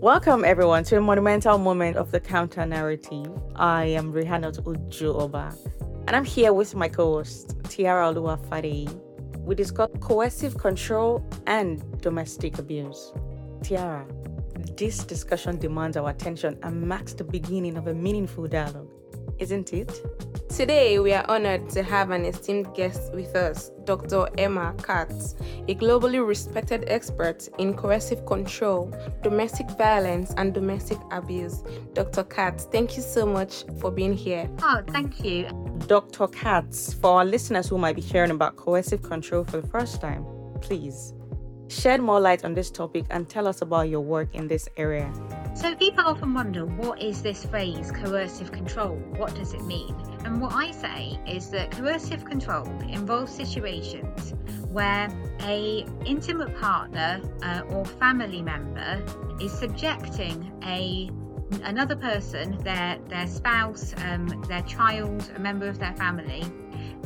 Welcome, everyone, to a monumental moment of the counter narrative. I am Rihanna Uju Oba, and I'm here with my co host, Tiara Olua Fadi. We discuss coercive control and domestic abuse. Tiara, this discussion demands our attention and marks the beginning of a meaningful dialogue, isn't it? Today, we are honored to have an esteemed guest with us, Dr. Emma Katz, a globally respected expert in coercive control, domestic violence, and domestic abuse. Dr. Katz, thank you so much for being here. Oh, thank you. Dr. Katz, for our listeners who might be hearing about coercive control for the first time, please shed more light on this topic and tell us about your work in this area. So, people often wonder what is this phrase coercive control? What does it mean? And what I say is that coercive control involves situations where a intimate partner uh, or family member is subjecting a another person, their their spouse, um, their child, a member of their family,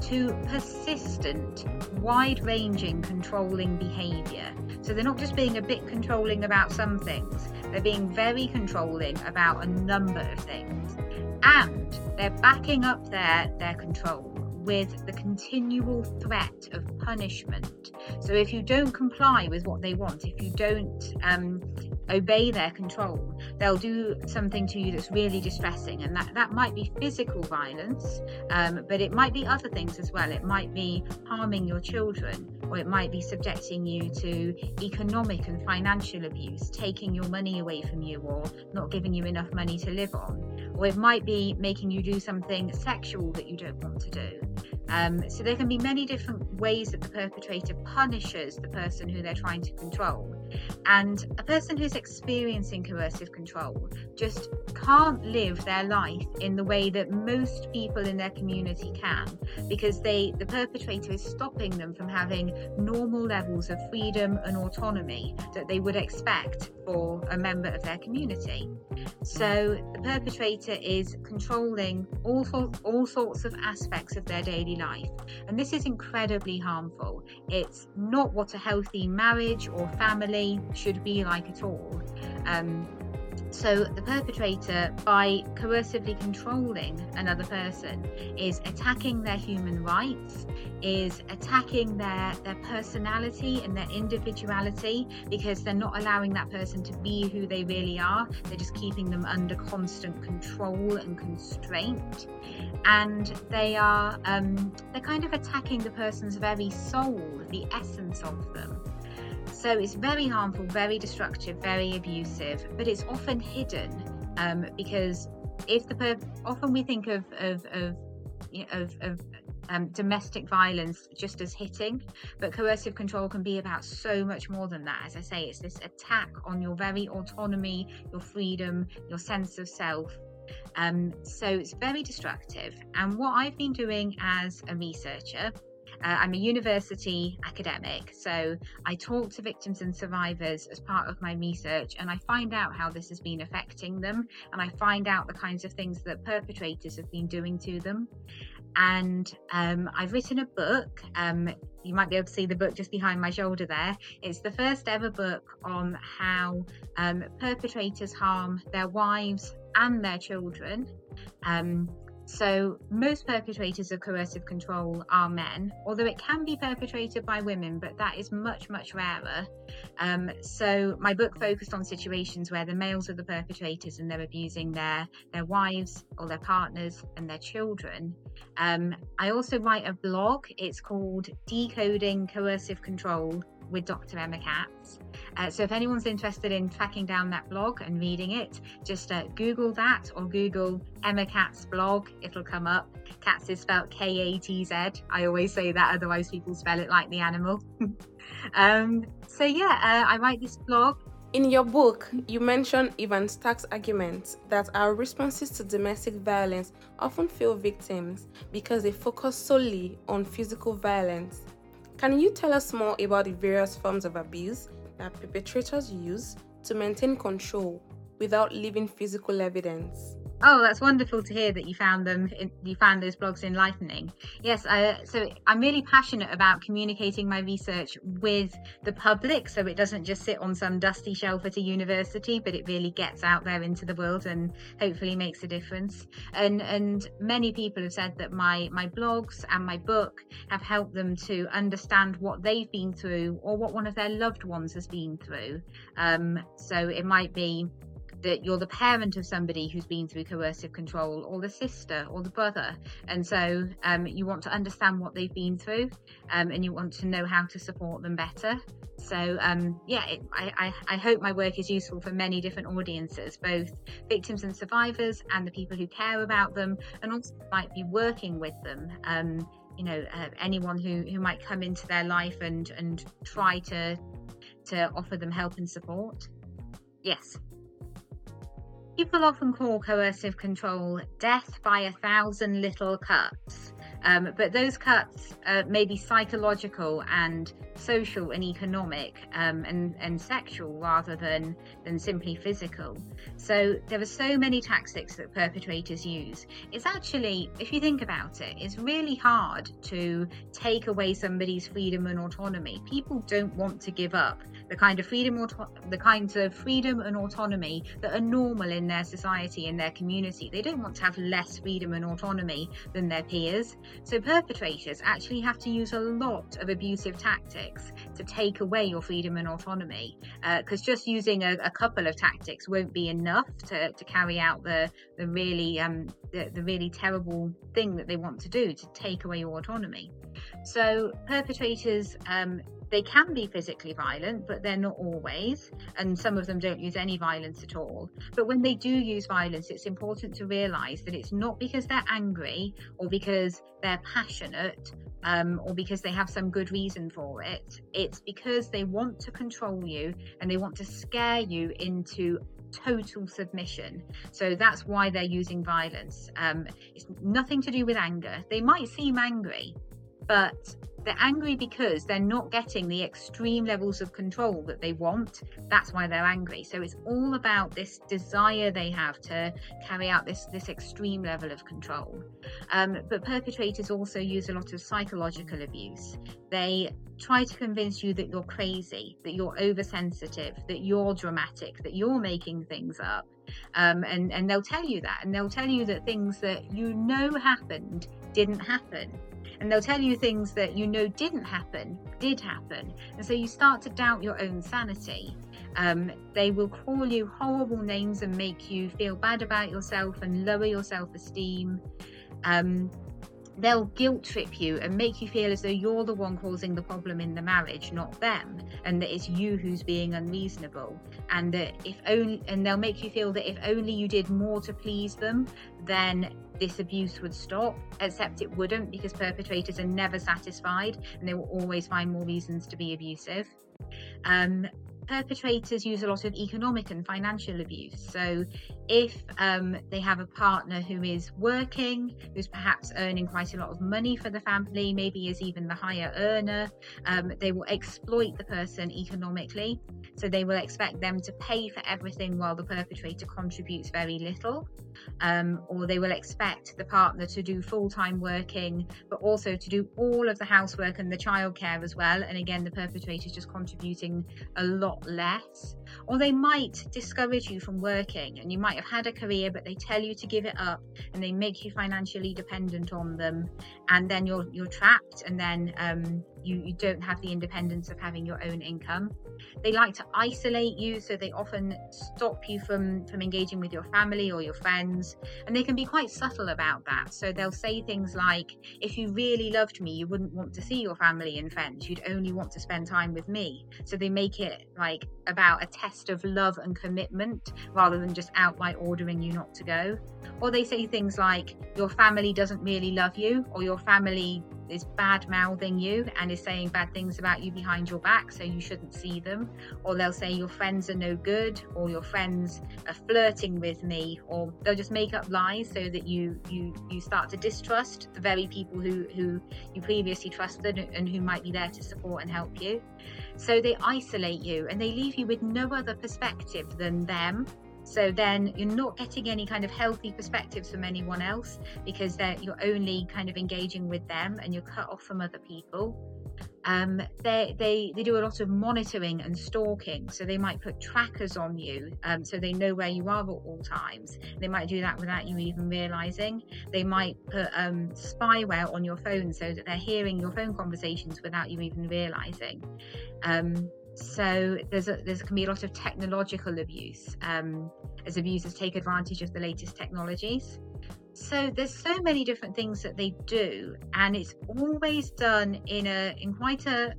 to persistent, wide ranging controlling behaviour. So they're not just being a bit controlling about some things, they're being very controlling about a number of things. And they're backing up their, their control with the continual threat of punishment. So if you don't comply with what they want, if you don't um, obey their control, they'll do something to you that's really distressing. And that, that might be physical violence, um, but it might be other things as well. It might be harming your children, or it might be subjecting you to economic and financial abuse, taking your money away from you, or not giving you enough money to live on. Or it might be making you do something sexual that you don't want to do. Um, so there can be many different ways that the perpetrator punishes the person who they're trying to control. And a person who's experiencing coercive control just can't live their life in the way that most people in their community can because they the perpetrator is stopping them from having normal levels of freedom and autonomy that they would expect for a member of their community. So the perpetrator is controlling all, all sorts of aspects of their daily life. And this is incredibly harmful. It's not what a healthy marriage or family should be like at all. Um, so, the perpetrator, by coercively controlling another person, is attacking their human rights, is attacking their, their personality and their individuality because they're not allowing that person to be who they really are. They're just keeping them under constant control and constraint. And they are, um, they're kind of attacking the person's very soul, the essence of them. So it's very harmful, very destructive, very abusive, but it's often hidden um, because if the per- often we think of of of, you know, of, of um, domestic violence just as hitting, but coercive control can be about so much more than that. As I say, it's this attack on your very autonomy, your freedom, your sense of self. Um, so it's very destructive. And what I've been doing as a researcher uh, I'm a university academic, so I talk to victims and survivors as part of my research, and I find out how this has been affecting them, and I find out the kinds of things that perpetrators have been doing to them. And um, I've written a book. Um, you might be able to see the book just behind my shoulder there. It's the first ever book on how um, perpetrators harm their wives and their children. Um, so, most perpetrators of coercive control are men, although it can be perpetrated by women, but that is much, much rarer. Um, so, my book focused on situations where the males are the perpetrators and they're abusing their, their wives or their partners and their children. Um, I also write a blog, it's called Decoding Coercive Control with Dr. Emma Katz. Uh, so if anyone's interested in tracking down that blog and reading it, just uh, Google that or Google Emma Katz blog. It'll come up. Katz is spelled K A T Z. I always say that, otherwise people spell it like the animal. um, so yeah, uh, I write this blog. In your book, you mention Evan Stark's argument that our responses to domestic violence often fail victims because they focus solely on physical violence. Can you tell us more about the various forms of abuse that perpetrators use to maintain control without leaving physical evidence? Oh, that's wonderful to hear that you found them. You found those blogs enlightening. Yes, uh, so I'm really passionate about communicating my research with the public, so it doesn't just sit on some dusty shelf at a university, but it really gets out there into the world and hopefully makes a difference. And and many people have said that my my blogs and my book have helped them to understand what they've been through or what one of their loved ones has been through. Um, so it might be that you're the parent of somebody who's been through coercive control, or the sister, or the brother, and so um, you want to understand what they've been through, um, and you want to know how to support them better. So um, yeah, it, I, I, I, hope my work is useful for many different audiences, both victims and survivors, and the people who care about them, and also might be working with them. Um, you know, uh, anyone who, who might come into their life and and try to to offer them help and support. Yes. People often call coercive control death by a thousand little cuts. Um, but those cuts uh, may be psychological and social and economic um, and, and sexual rather than, than simply physical. So there are so many tactics that perpetrators use. It's actually, if you think about it, it's really hard to take away somebody's freedom and autonomy. People don't want to give up the kind of freedom, the kinds of freedom and autonomy that are normal in their society, in their community. They don't want to have less freedom and autonomy than their peers. So perpetrators actually have to use a lot of abusive tactics to take away your freedom and autonomy. Because uh, just using a, a, couple of tactics won't be enough to, to carry out the the really um, the, the really terrible thing that they want to do to take away your autonomy. So perpetrators um, they can be physically violent, but they're not always. And some of them don't use any violence at all. But when they do use violence, it's important to realize that it's not because they're angry or because they're passionate um, or because they have some good reason for it. It's because they want to control you and they want to scare you into total submission. So that's why they're using violence. Um, it's nothing to do with anger. They might seem angry, but they're angry because they're not getting the extreme levels of control that they want. That's why they're angry. So it's all about this desire they have to carry out this, this extreme level of control. Um, but perpetrators also use a lot of psychological abuse. They try to convince you that you're crazy, that you're oversensitive, that you're dramatic, that you're making things up. Um, and, and they'll tell you that. And they'll tell you that things that you know happened didn't happen and they'll tell you things that you know didn't happen, did happen. And so you start to doubt your own sanity. Um, they will call you horrible names and make you feel bad about yourself and lower your self esteem. Um, they'll guilt trip you and make you feel as though you're the one causing the problem in the marriage, not them, and that it's you who's being unreasonable. And that if only, and they'll make you feel that if only you did more to please them, then this abuse would stop, except it wouldn't because perpetrators are never satisfied and they will always find more reasons to be abusive. Um, perpetrators use a lot of economic and financial abuse. So, if um, they have a partner who is working, who's perhaps earning quite a lot of money for the family, maybe is even the higher earner, um, they will exploit the person economically. So, they will expect them to pay for everything while the perpetrator contributes very little. Um, or they will expect the partner to do full time working, but also to do all of the housework and the childcare as well. And again, the perpetrator is just contributing a lot less. Or they might discourage you from working and you might have had a career, but they tell you to give it up and they make you financially dependent on them. And then you're, you're trapped and then um, you, you don't have the independence of having your own income. They like to isolate you, so they often stop you from, from engaging with your family or your friends. And they can be quite subtle about that. So they'll say things like, if you really loved me, you wouldn't want to see your family and friends. You'd only want to spend time with me. So they make it like about a test of love and commitment rather than just outright ordering you not to go. Or they say things like, your family doesn't really love you, or your family is bad mouthing you and is saying bad things about you behind your back, so you shouldn't see them. Or they'll say your friends are no good, or your friends are flirting with me, or they'll just make up lies so that you you you start to distrust the very people who who you previously trusted and who might be there to support and help you. So they isolate you and they leave you with no other perspective than them So then you're not getting any kind of healthy perspectives from anyone else because you're only kind of engaging with them and you're cut off from other people. Um, they, they, they do a lot of monitoring and stalking. So they might put trackers on you um, so they know where you are at all times. They might do that without you even realizing. They might put um, spyware on your phone so that they're hearing your phone conversations without you even realizing. So there's a, there's can be a lot of technological abuse um, as abusers take advantage of the latest technologies. So there's so many different things that they do, and it's always done in a in quite a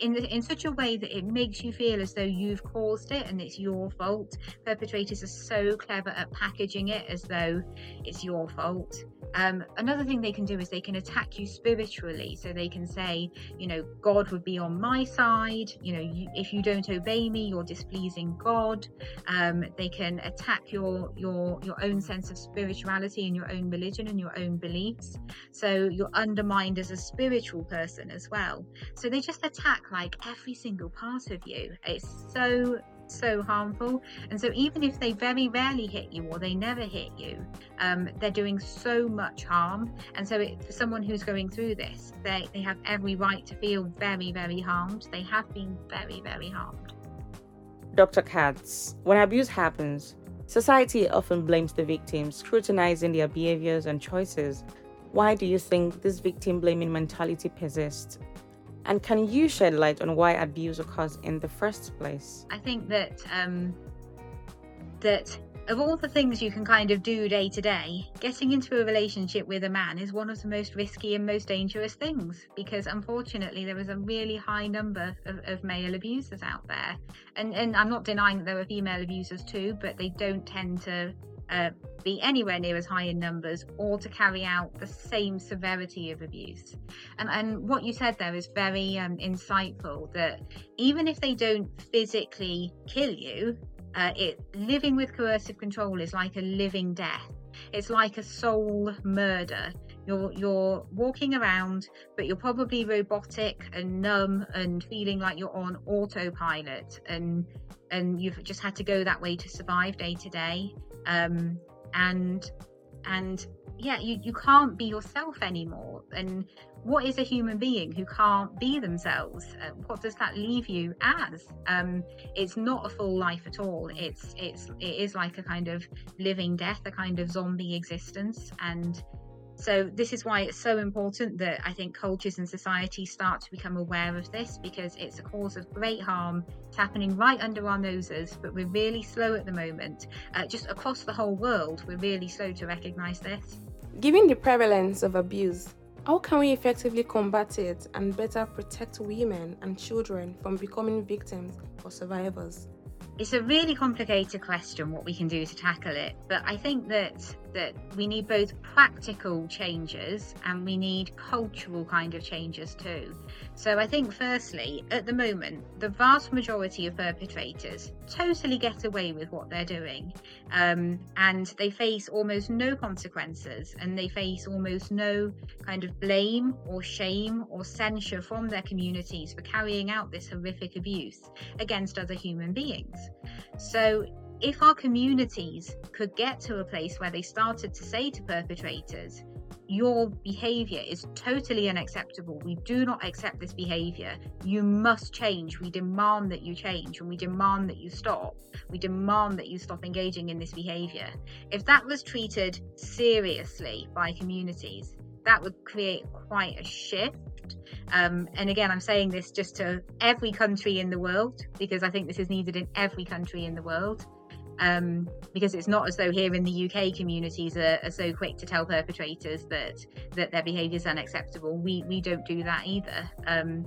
in, the, in such a way that it makes you feel as though you've caused it and it's your fault. Perpetrators are so clever at packaging it as though it's your fault. Um, another thing they can do is they can attack you spiritually. So they can say, you know, God would be on my side. You know, you, if you don't obey me, you're displeasing God. Um, they can attack your your your own sense of spirituality and your own religion and your own beliefs. So you're undermined as a spiritual person as well. So they just attack like every single part of you. It's so so harmful. And so, even if they very rarely hit you or they never hit you, um, they're doing so much harm. And so, it, for someone who's going through this, they, they have every right to feel very, very harmed. They have been very, very harmed. Dr. Katz, when abuse happens, society often blames the victims, scrutinizing their behaviors and choices. Why do you think this victim blaming mentality persists? And can you shed light on why abuse occurs in the first place? I think that um, that of all the things you can kind of do day to day, getting into a relationship with a man is one of the most risky and most dangerous things because unfortunately there is a really high number of, of male abusers out there. And and I'm not denying that there are female abusers too, but they don't tend to uh, be anywhere near as high in numbers or to carry out the same severity of abuse. And, and what you said there is very um, insightful that even if they don't physically kill you, uh, it living with coercive control is like a living death. It's like a soul murder. You're you're walking around, but you're probably robotic and numb and feeling like you're on autopilot, and and you've just had to go that way to survive day to day um, and and yeah you, you can't be yourself anymore. And what is a human being who can't be themselves? Uh, what does that leave you as? Um, it's not a full life at all. It's it's it is like a kind of living death a kind of zombie existence. And so, this is why it's so important that I think cultures and societies start to become aware of this because it's a cause of great harm. It's happening right under our noses, but we're really slow at the moment. Uh, just across the whole world, we're really slow to recognize this. Given the prevalence of abuse, how can we effectively combat it and better protect women and children from becoming victims or survivors? It's a really complicated question what we can do to tackle it, but I think that that we need both practical changes and we need cultural kind of changes too. So I think firstly, at the moment, the vast majority of perpetrators totally get away with what they're doing, um, and they face almost no consequences, and they face almost no kind of blame or shame or censure from their communities for carrying out this horrific abuse against other human beings. So if our communities could get to a place where they started to say to perpetrators, your behavior is totally unacceptable. We do not accept this behavior. You must change. We demand that you change and we demand that you stop. We demand that you stop engaging in this behavior. If that was treated seriously by communities, that would create quite a shift. Um, and again, I'm saying this just to every country in the world because I think this is needed in every country in the world um, because it's not as though here in the UK communities are, are, so quick to tell perpetrators that that their behaviour is unacceptable. We we don't do that either. Um,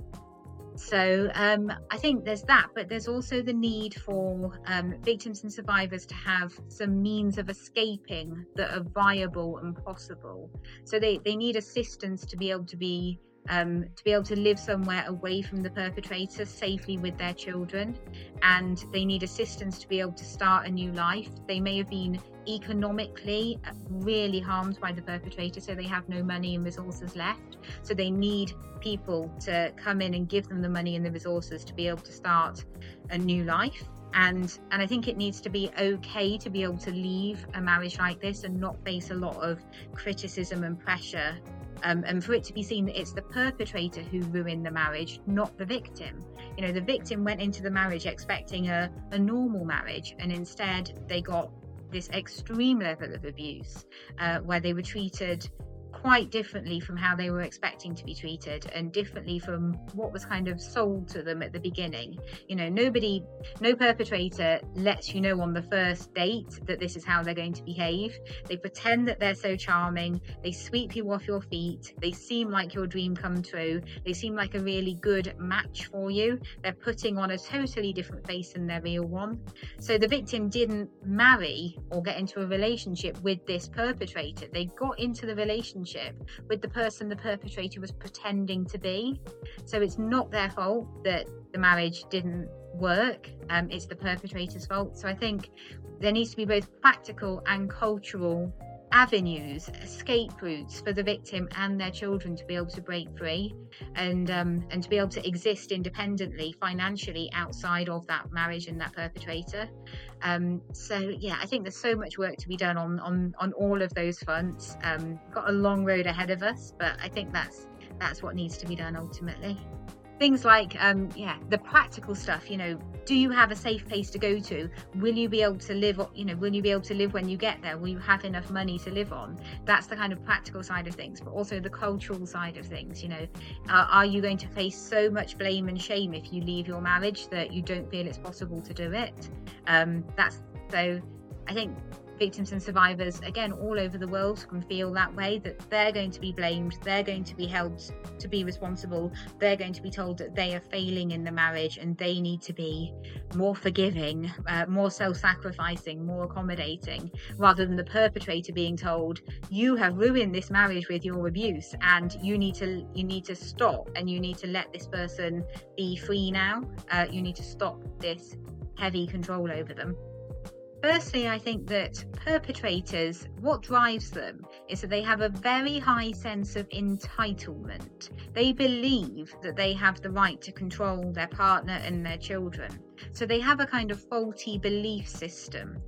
so um, I think there's that, but there's also the need for um, victims and survivors to have some means of escaping that are viable and possible. So they, they need assistance to be able to be um, to be able to live somewhere away from the perpetrator safely with their children. And they need assistance to be able to start a new life. They may have been economically really harmed by the perpetrator, so they have no money and resources left. So they need people to come in and give them the money and the resources to be able to start a new life. And and I think it needs to be okay to be able to leave a marriage like this and not face a lot of criticism and pressure um, and for it to be seen that it's the perpetrator who ruined the marriage, not the victim. You know, the victim went into the marriage expecting a, a normal marriage, and instead they got this extreme level of abuse uh, where they were treated quite differently from how they were expecting to be treated and differently from what was kind of sold to them at the beginning. You know, nobody, no perpetrator lets you know on the first date that this is how they're going to behave. They pretend that they're so charming, they sweep you off your feet, they seem like your dream come true, they seem like a really good match for you. They're putting on a totally different face than their real one. So the victim didn't marry or get into a relationship with this perpetrator, they got into the relationship relationship with the person the perpetrator was pretending to be. So it's not their fault that the marriage didn't work, um, it's the perpetrator's fault. So I think there needs to be both practical and cultural avenues, escape routes for the victim and their children to be able to break free and um, and to be able to exist independently financially outside of that marriage and that perpetrator. Um, so yeah, I think there's so much work to be done on on on all of those fronts. Um, got a long road ahead of us, but I think that's that's what needs to be done ultimately things like um yeah the practical stuff you know do you have a safe place to go to? Will you be able to live you know will you be able to live when you get there? Will you have enough money to live on? That's the kind of practical side of things but also the cultural side of things you know. Uh, are you going to face so much blame and shame if you leave your marriage that you don't feel it's possible to do it? Um that's so i think victims and survivors, again, all over the world, can feel that way that they're going to be blamed, they're going to be held to be responsible, they're going to be told that they are failing in the marriage and they need to be more forgiving, uh, more self sacrificing, more accommodating, rather than the perpetrator being told, you have ruined this marriage with your abuse and you need to you need to stop and you need to let this person be free now. Uh, you need to stop this heavy control over them. Firstly, I think that perpetrators, what drives them is that they have a very high sense of entitlement. They believe that they have the right to control their partner and their children. So they have a kind of faulty belief system.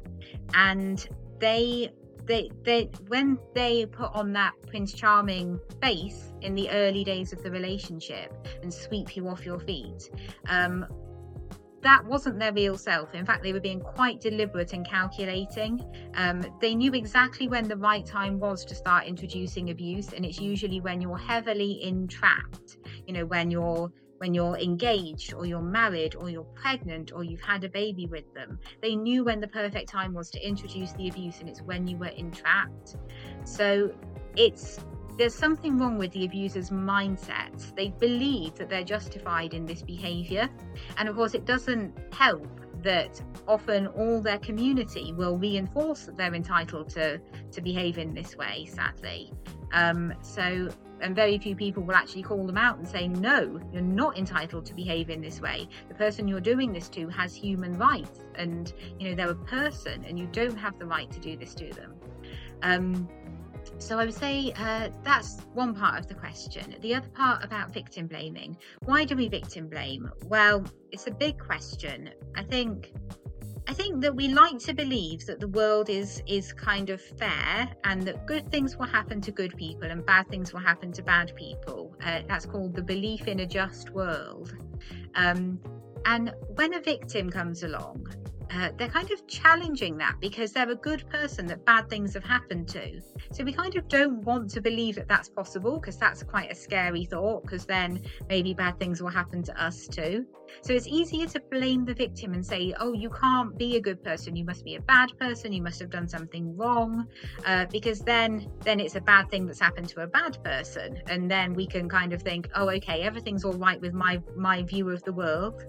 And they they they when they put on that prince charming face in the early days of the relationship and sweep you off your feet um, that wasn't their real self. In fact, they were being quite deliberate and calculating. Um, they knew exactly when the right time was to start introducing abuse, and it's usually when you're heavily entrapped. You know, when you're when you're engaged or you're married or you're pregnant or you've had a baby with them. They knew when the perfect time was to introduce the abuse, and it's when you were entrapped. So it's there's something wrong with the abuser's mindset. They believe that they're justified in this behavior. And of course, it doesn't help that often all their community will reinforce that they're entitled to, to behave in this way, sadly. Um, so, and very few people will actually call them out and say, no, you're not entitled to behave in this way. The person you're doing this to has human rights and, you know, they're a person and you don't have the right to do this to them. Um, so I would say uh, that's one part of the question. The other part about victim blaming. Why do we victim blame? Well, it's a big question. I think I think that we like to believe that the world is is kind of fair and that good things will happen to good people and bad things will happen to bad people. Uh, that's called the belief in a just world. Um, and when a victim comes along, uh, they're kind of challenging that because they're a good person that bad things have happened to. So we kind of don't want to believe that that's possible because that's quite a scary thought because then maybe bad things will happen to us too. So it's easier to blame the victim and say, oh, you can't be a good person. You must be a bad person. You must have done something wrong. Uh, because then, then it's a bad thing that's happened to a bad person. And then we can kind of think, oh, okay, everything's all right with my, my view of the world.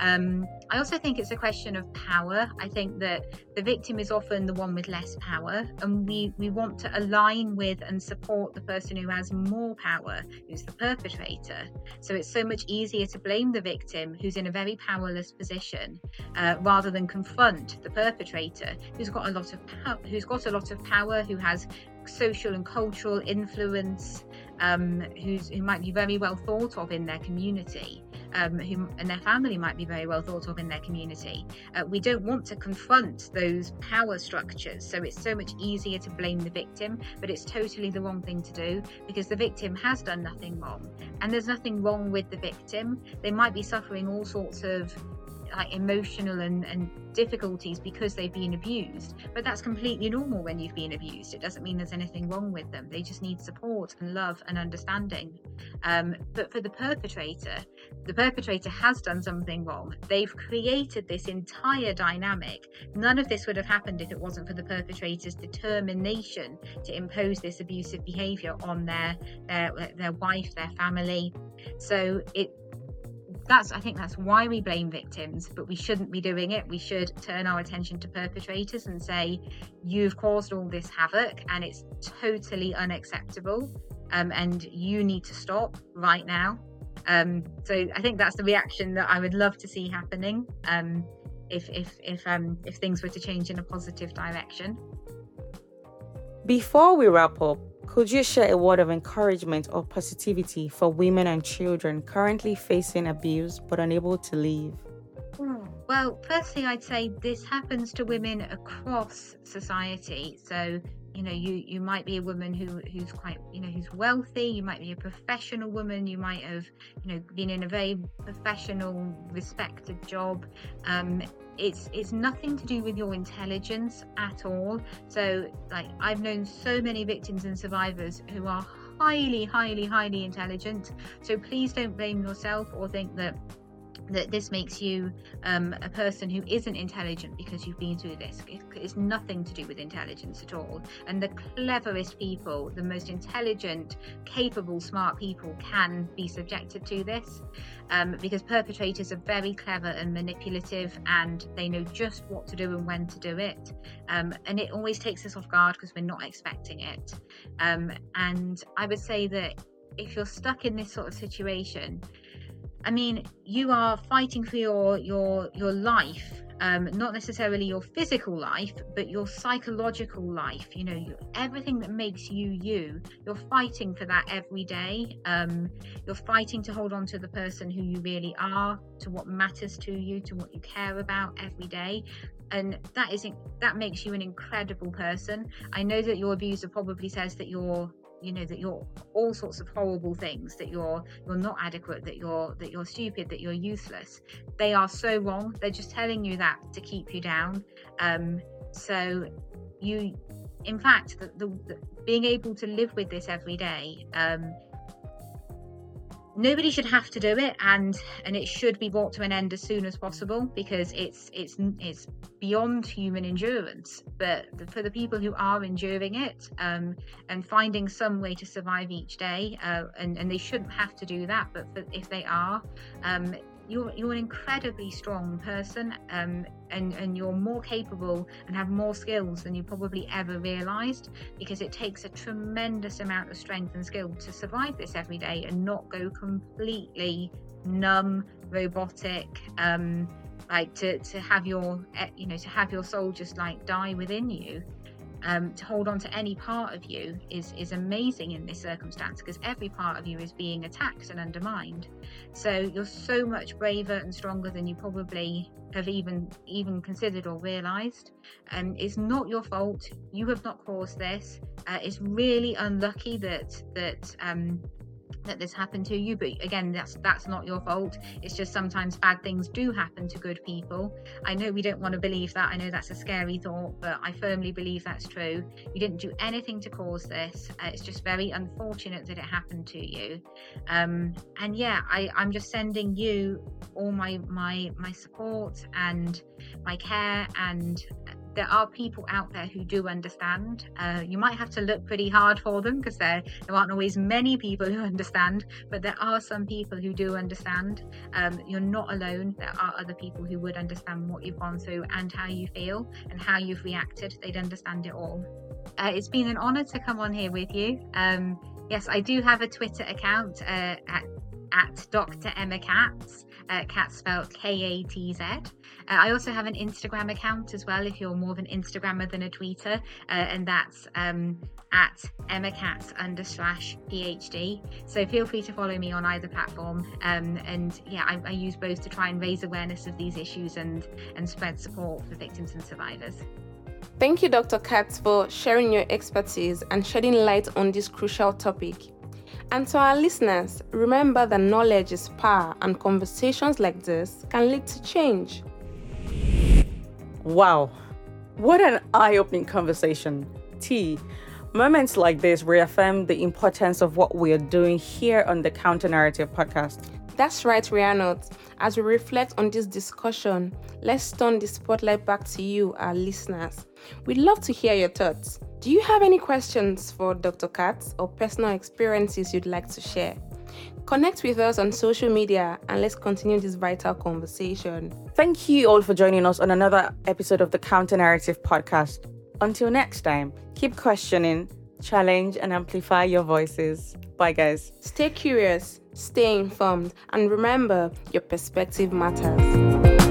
Um, I also think it's a question of power. I think that the victim is often the one with less power, and we, we want to align with and support the person who has more power, who's the perpetrator. So it's so much easier to blame the victim who's in a very powerless position uh, rather than confront the perpetrator who's got a lot of power, who's got a lot of power, who has social and cultural influence, um, who's who might be very well thought of in their community um, who and their family might be very well thought of in their community. Uh, we don't want to confront those power structures, so it's so much easier to blame the victim, but it's totally the wrong thing to do because the victim has done nothing wrong, and there's nothing wrong with the victim. They might be suffering all sorts of like emotional and, and difficulties because they've been abused. But that's completely normal when you've been abused. It doesn't mean there's anything wrong with them. They just need support and love and understanding. Um, but for the perpetrator, the perpetrator has done something wrong. They've created this entire dynamic. None of this would have happened if it wasn't for the perpetrator's determination to impose this abusive behavior on their their, their wife, their family. So it that's I think that's why we blame victims, but we shouldn't be doing it. We should turn our attention to perpetrators and say, "You've caused all this havoc, and it's totally unacceptable, um, and you need to stop right now." Um, so I think that's the reaction that I would love to see happening um, if if if um, if things were to change in a positive direction. Before we wrap up, could you share a word of encouragement or positivity for women and children currently facing abuse but unable to leave? Well, firstly, I'd say this happens to women across society. So, you know, you you might be a woman who who's quite, you know, who's wealthy. You might be a professional woman. You might have, you know, been in a very professional, respected job. Um, it's it's nothing to do with your intelligence at all so like i've known so many victims and survivors who are highly highly highly intelligent so please don't blame yourself or think that that this makes you um, a person who isn't intelligent because you've been through this. It's nothing to do with intelligence at all. And the cleverest people, the most intelligent, capable, smart people can be subjected to this um, because perpetrators are very clever and manipulative and they know just what to do and when to do it. Um, and it always takes us off guard because we're not expecting it. Um, and I would say that if you're stuck in this sort of situation, I mean, you are fighting for your your your life, um, not necessarily your physical life, but your psychological life. You know, everything that makes you you. You're fighting for that every day. Um, you're fighting to hold on to the person who you really are, to what matters to you, to what you care about every day and that is that makes you an incredible person i know that your abuser probably says that you're you know that you're all sorts of horrible things that you're you're not adequate that you're that you're stupid that you're useless. They are so wrong. They're just telling you that to keep you down. Um so you in fact the, the, the being able to live with this every day um nobody should have to do it and and it should be brought to an end as soon as possible because it's it's it's beyond human endurance. But for the people who are enduring it um, and finding some way to survive each day uh, and and they shouldn't have to do that but for, if they are um, you're you're an incredibly strong person um, and and you're more capable and have more skills than you probably ever realized because it takes a tremendous amount of strength and skill to survive this every day and not go completely numb robotic um, like to to have your eh, you know to have your soul just like die within you um, to hold on to any part of you is is amazing in this circumstance because every part of you is being attacked and undermined. So you're so much braver and stronger than you probably have even even considered or realised. And um, it's not your fault. You have not caused this. Uh, it's really unlucky that that um, that this happened to you but again that's that's not your fault. It's just sometimes bad things do happen to good people. I know we don't want to believe that. I know that's a scary thought but i firmly believe that's true. You didn't do anything to cause this. Uh, it's just very unfortunate that it happened to you. Um, and yeah I, i'm just sending you all my my my support and my care and there are people out there who do understand. Uh, you might have to look pretty hard for them because there there aren't always many people who understand, but there are some people who do understand. Um, you're not alone. There are other people who would understand what you've gone through and how you feel and how you've reacted. They'd understand it all. Uh, it's been an honour to come on here with you. Um, yes, I do have a Twitter account uh, at at Dr. Emma Katz, uh, spelled K A T Z. Uh, I also have an Instagram account as well if you're more of an Instagrammer than a tweeter, uh, and that's um, at Emma Katz under slash PhD. So feel free to follow me on either platform. Um, and yeah, I, I use both to try and raise awareness of these issues and, and spread support for victims and survivors. Thank you, Dr. Katz, for sharing your expertise and shedding light on this crucial topic. And to our listeners, remember that knowledge is power, and conversations like this can lead to change. Wow, what an eye opening conversation. T. Moments like this reaffirm the importance of what we are doing here on the Counter Narrative podcast. That's right, Rihanna. As we reflect on this discussion, let's turn the spotlight back to you, our listeners. We'd love to hear your thoughts. Do you have any questions for Dr. Katz or personal experiences you'd like to share? Connect with us on social media and let's continue this vital conversation. Thank you all for joining us on another episode of the Counter Narrative podcast. Until next time, keep questioning, challenge, and amplify your voices. Bye, guys. Stay curious, stay informed, and remember your perspective matters.